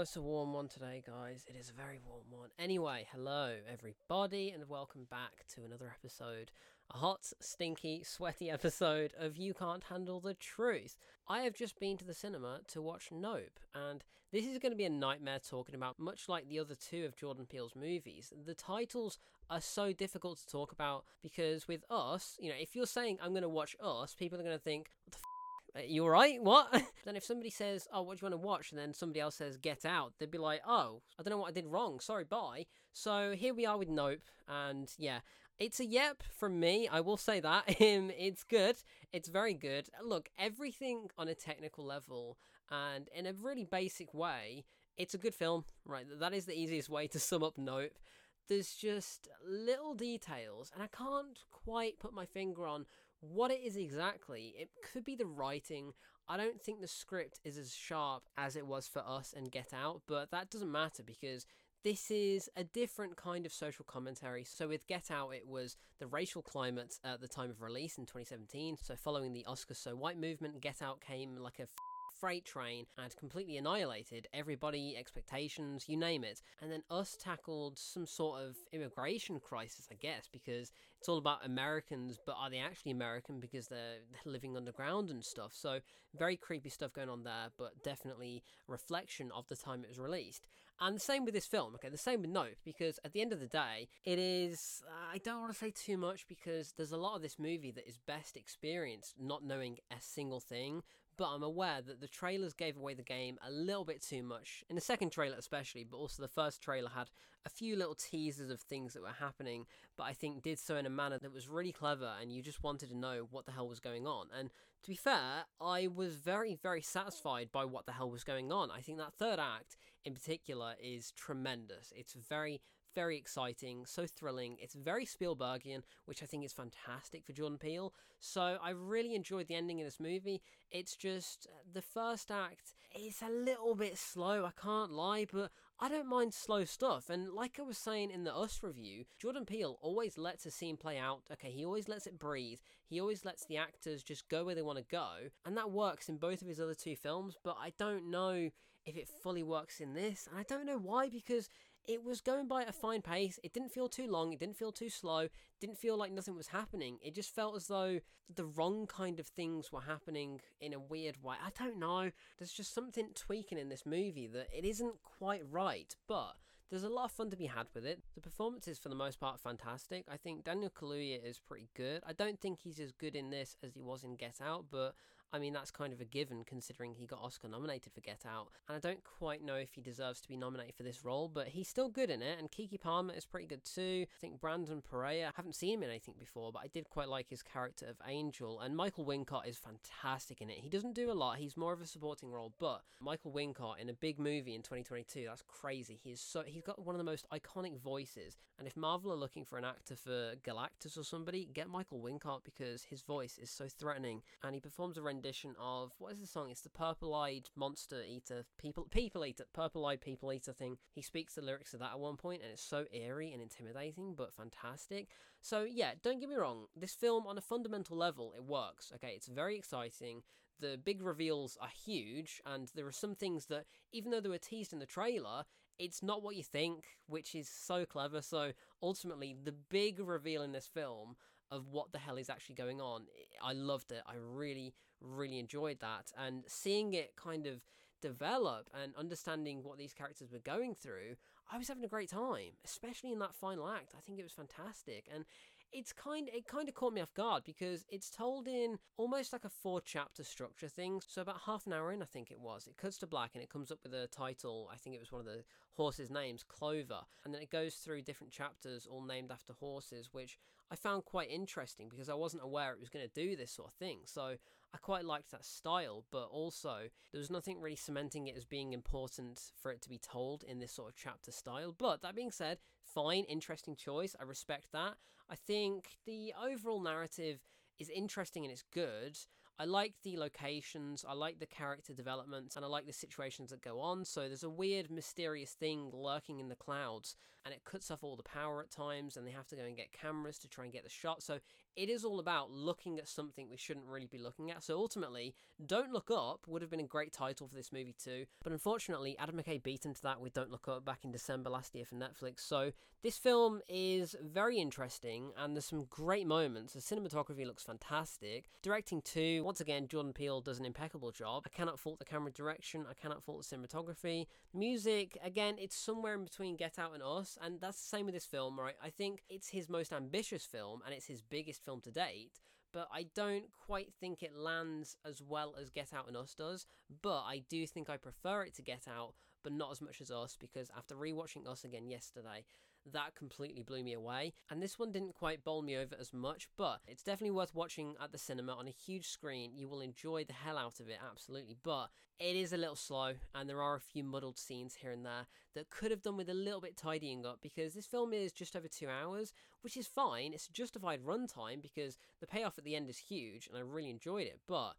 Oh, it's a warm one today, guys. It is a very warm one. Anyway, hello, everybody, and welcome back to another episode. A hot, stinky, sweaty episode of You Can't Handle the Truth. I have just been to the cinema to watch Nope, and this is going to be a nightmare talking about, much like the other two of Jordan Peele's movies. The titles are so difficult to talk about because with us, you know, if you're saying I'm going to watch us, people are going to think, what the f- you alright? What? then if somebody says, oh, what do you want to watch? And then somebody else says, get out, they'd be like, oh, I don't know what I did wrong. Sorry, bye. So here we are with Nope. And yeah, it's a yep from me. I will say that. Um, it's good. It's very good. Look, everything on a technical level and in a really basic way, it's a good film, right? That is the easiest way to sum up Nope there's just little details, and I can't quite put my finger on what it is exactly. It could be the writing. I don't think the script is as sharp as it was for us and Get Out, but that doesn't matter because this is a different kind of social commentary. So, with Get Out, it was the racial climate at the time of release in 2017. So, following the Oscars So White movement, Get Out came like a freight train and completely annihilated everybody, expectations, you name it. And then us tackled some sort of immigration crisis, I guess, because it's all about Americans, but are they actually American because they're living underground and stuff? So, very creepy stuff going on there, but definitely reflection of the time it was released. And the same with this film, okay, the same with Nope, because at the end of the day, it is, uh, I don't want to say too much because there's a lot of this movie that is best experienced not knowing a single thing, but I'm aware that the trailers gave away the game a little bit too much. In the second trailer, especially, but also the first trailer had a few little teasers of things that were happening, but I think did so in a manner that was really clever and you just wanted to know what the hell was going on. And to be fair, I was very, very satisfied by what the hell was going on. I think that third act in particular is tremendous. It's very, very exciting, so thrilling. It's very Spielbergian, which I think is fantastic for Jordan Peele. So I really enjoyed the ending of this movie. It's just uh, the first act is a little bit slow, I can't lie, but I don't mind slow stuff. And like I was saying in the Us review, Jordan Peele always lets a scene play out. Okay, he always lets it breathe. He always lets the actors just go where they want to go. And that works in both of his other two films, but I don't know if it fully works in this. And I don't know why, because it was going by at a fine pace. It didn't feel too long. It didn't feel too slow. Didn't feel like nothing was happening. It just felt as though the wrong kind of things were happening in a weird way. I don't know. There's just something tweaking in this movie that it isn't quite right, but there's a lot of fun to be had with it. The performances, for the most part, fantastic. I think Daniel Kaluuya is pretty good. I don't think he's as good in this as he was in Get Out, but I mean, that's kind of a given considering he got Oscar nominated for Get Out. And I don't quite know if he deserves to be nominated for this role, but he's still good in it. And Keke Palmer is pretty good too. I think Brandon Perea, I haven't seen him in anything before, but I did quite like his character of Angel. And Michael Wincott is fantastic in it. He doesn't do a lot, he's more of a supporting role, but Michael Wincott in a big movie in 2022, that's crazy. He is so, he's got one of the most iconic voices. And if Marvel are looking for an actor for Galactus or somebody, get Michael Wincott because his voice is so threatening. And he performs a of what is the song? It's the Purple Eyed Monster Eater, People People Eater, Purple Eyed People Eater thing. He speaks the lyrics of that at one point, and it's so eerie and intimidating, but fantastic. So yeah, don't get me wrong. This film, on a fundamental level, it works. Okay, it's very exciting. The big reveals are huge, and there are some things that, even though they were teased in the trailer, it's not what you think, which is so clever. So ultimately, the big reveal in this film of what the hell is actually going on. I loved it. I really, really enjoyed that. And seeing it kind of develop and understanding what these characters were going through, I was having a great time, especially in that final act. I think it was fantastic. And it's kind it kind of caught me off guard because it's told in almost like a four chapter structure thing. So about half an hour in, I think it was, it cuts to black and it comes up with a title. I think it was one of the horses' names, Clover, and then it goes through different chapters all named after horses, which I found quite interesting because I wasn't aware it was going to do this sort of thing. So I quite liked that style, but also there was nothing really cementing it as being important for it to be told in this sort of chapter style. But that being said, fine, interesting choice. I respect that. I think the overall narrative is interesting and it's good. I like the locations, I like the character development, and I like the situations that go on. So there's a weird, mysterious thing lurking in the clouds, and it cuts off all the power at times, and they have to go and get cameras to try and get the shot. So it is all about looking at something we shouldn't really be looking at. So ultimately, Don't Look Up would have been a great title for this movie too. But unfortunately, Adam McKay beat into that with Don't Look Up back in December last year for Netflix. So this film is very interesting and there's some great moments. The cinematography looks fantastic. Directing too, once again, Jordan Peele does an impeccable job. I cannot fault the camera direction, I cannot fault the cinematography. Music, again, it's somewhere in between Get Out and Us, and that's the same with this film, right? I think it's his most ambitious film and it's his biggest film to date but I don't quite think it lands as well as Get Out and Us does. But I do think I prefer it to Get Out, but not as much as Us, because after rewatching Us again yesterday, that completely blew me away. And this one didn't quite bowl me over as much, but it's definitely worth watching at the cinema on a huge screen. You will enjoy the hell out of it, absolutely. But it is a little slow, and there are a few muddled scenes here and there that could have done with a little bit tidying up because this film is just over two hours, which is fine. It's a justified runtime because the payoff at the end is huge, and I really enjoyed it. But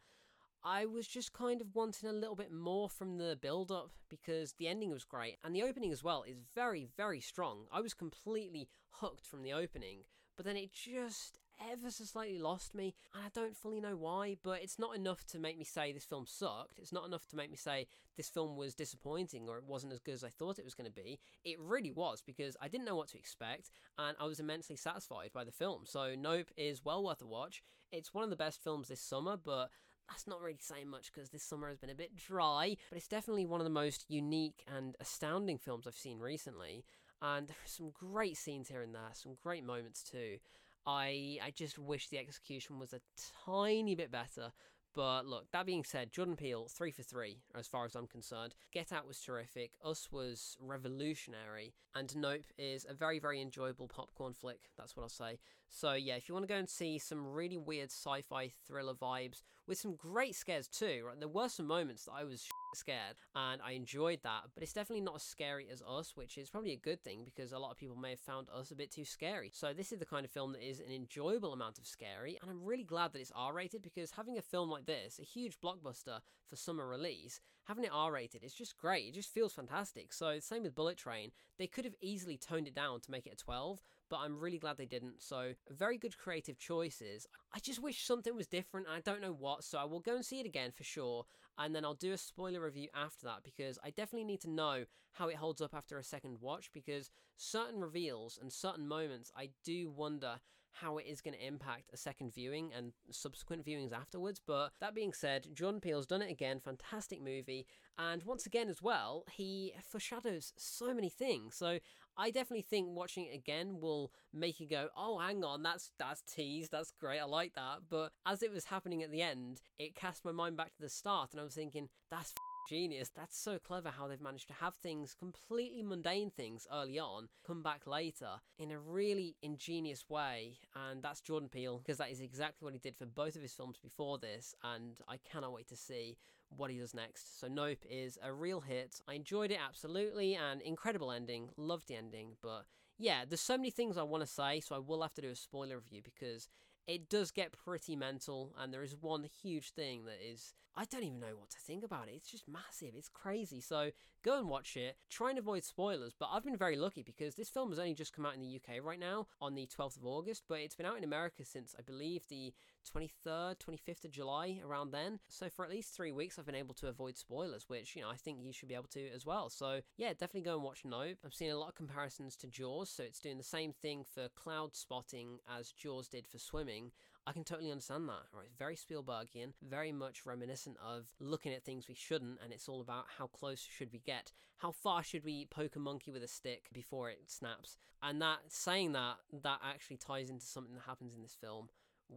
I was just kind of wanting a little bit more from the build up because the ending was great and the opening as well is very, very strong. I was completely hooked from the opening, but then it just ever so slightly lost me, and I don't fully know why, but it's not enough to make me say this film sucked. It's not enough to make me say this film was disappointing or it wasn't as good as I thought it was going to be. It really was because I didn't know what to expect, and I was immensely satisfied by the film. So, Nope is well worth a watch. It's one of the best films this summer, but that's not really saying much because this summer has been a bit dry, but it's definitely one of the most unique and astounding films I've seen recently. And there are some great scenes here and there, some great moments too. I I just wish the execution was a tiny bit better. But look, that being said, Jordan Peele, three for three, as far as I'm concerned. Get Out was terrific, Us was revolutionary, and Nope is a very, very enjoyable popcorn flick. That's what I'll say. So, yeah, if you want to go and see some really weird sci fi thriller vibes with some great scares too, right? There were some moments that I was scared and I enjoyed that, but it's definitely not as scary as Us, which is probably a good thing because a lot of people may have found Us a bit too scary. So this is the kind of film that is an enjoyable amount of scary, and I'm really glad that it's R-rated because having a film like this, a huge blockbuster for summer release, having it R-rated is just great. It just feels fantastic. So same with Bullet Train, they could have easily toned it down to make it a 12, but I'm really glad they didn't. So, very good creative choices. I just wish something was different. I don't know what, so I will go and see it again for sure. And then I'll do a spoiler review after that because I definitely need to know how it holds up after a second watch because certain reveals and certain moments I do wonder how it is going to impact a second viewing and subsequent viewings afterwards. But that being said, John Peel's done it again. Fantastic movie. And once again, as well, he foreshadows so many things. So I definitely think watching it again will make you go, "Oh, hang on, that's that's tease, that's great, I like that." But as it was happening at the end, it cast my mind back to the start, and I was thinking, "That's genius. That's so clever how they've managed to have things, completely mundane things early on, come back later in a really ingenious way. And that's Jordan Peele, because that is exactly what he did for both of his films before this. And I cannot wait to see what he does next. So Nope is a real hit. I enjoyed it absolutely, and incredible ending. Loved the ending, but yeah, there's so many things I want to say, so I will have to do a spoiler review because it does get pretty mental, and there is one huge thing that is I don't even know what to think about it. It's just massive. It's crazy. So go and watch it. Try and avoid spoilers. But I've been very lucky because this film has only just come out in the UK right now on the 12th of August, but it's been out in America since I believe the 23rd, 25th of July, around then. So for at least three weeks, I've been able to avoid spoilers, which, you know, I think you should be able to as well. So yeah, definitely go and watch Nope. I'm seeing a lot of comparisons to Jaws. So it's doing the same thing for cloud spotting as Jaws did for swimming. I can totally understand that. Right, very Spielbergian, very much reminiscent of looking at things we shouldn't, and it's all about how close should we get, how far should we poke a monkey with a stick before it snaps, and that saying that that actually ties into something that happens in this film,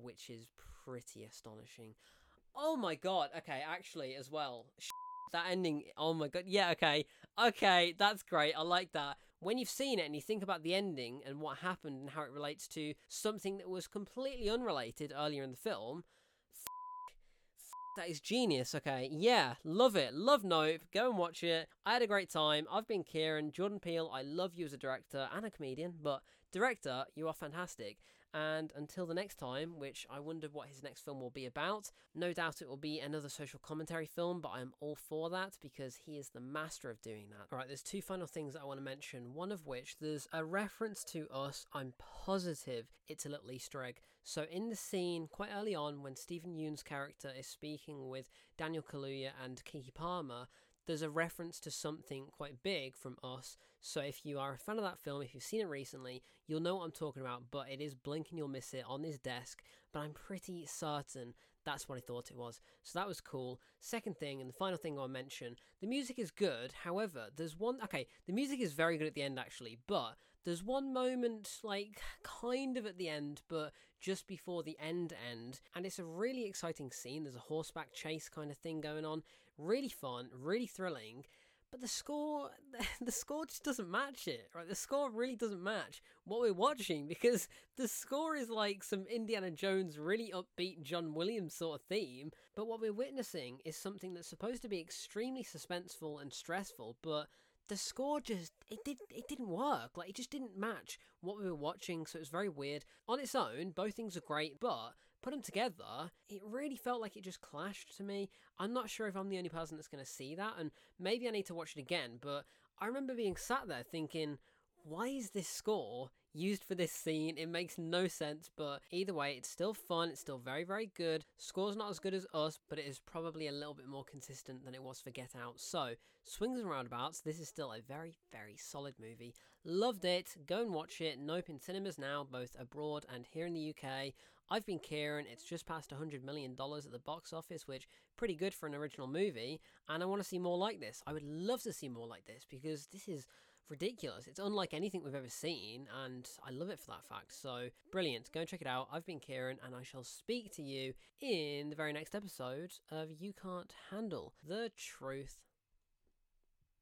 which is pretty astonishing. Oh my god! Okay, actually, as well. That ending, oh my god, yeah, okay, okay, that's great, I like that when you've seen it and you think about the ending and what happened and how it relates to something that was completely unrelated earlier in the film, that is genius. Okay, yeah, love it. Love Nope. Go and watch it. I had a great time. I've been Kieran, Jordan Peele. I love you as a director and a comedian, but director, you are fantastic. And until the next time, which I wonder what his next film will be about, no doubt it will be another social commentary film, but I'm all for that because he is the master of doing that. Alright, there's two final things I want to mention, one of which there's a reference to us, I'm positive it's a little Easter egg. So, in the scene quite early on, when Steven Yeun's character is speaking with Daniel Kaluuya and Keke Palmer, there's a reference to something quite big from us. So if you are a fan of that film, if you've seen it recently, you'll know what I'm talking about, but it is Blink and You'll Miss It on his desk. But I'm pretty certain that's what I thought it was. So that was cool. Second thing, and the final thing I'll mention the music is good. However, there's one. Okay, the music is very good at the end, actually, but there's one moment, like, kind of at the end, but just before the end end, and it's a really exciting scene. There's a horseback chase kind of thing going on. Really fun, really thrilling but the score the score just doesn't match it right? The score really doesn't match what we're watching because the score is like some indiana jones really upbeat john williams sort of theme but what we're witnessing is something that's supposed to be extremely suspenseful and stressful but the score just it did it didn't work. Like it just didn't match what we were watching so it was very weird. On its own both things are great but put them together it really felt like it just clashed to me i'm not sure if i'm the only person that's going to see that and maybe i need to watch it again but i remember being sat there thinking why is this score used for this scene. It makes no sense, but either way, it's still fun. It's still very, very good. Score's not as good as us, but it is probably a little bit more consistent than it was for Get Out. So, swings and roundabouts, this is still a very, very solid movie. Loved it. Go and watch it. Nope in cinemas now, both abroad and here in the UK. I've been Kieran. It's just past $100 million at the box office, which pretty good for an original movie. And I want to see more like this. I would love to see more like this because this is ridiculous. It's unlike anything we've ever seen, and I love it for that fact. So brilliant. Go and check it out. I've been Kieran, and I shall speak to you in the very next episode of You Can't Handle the Truth.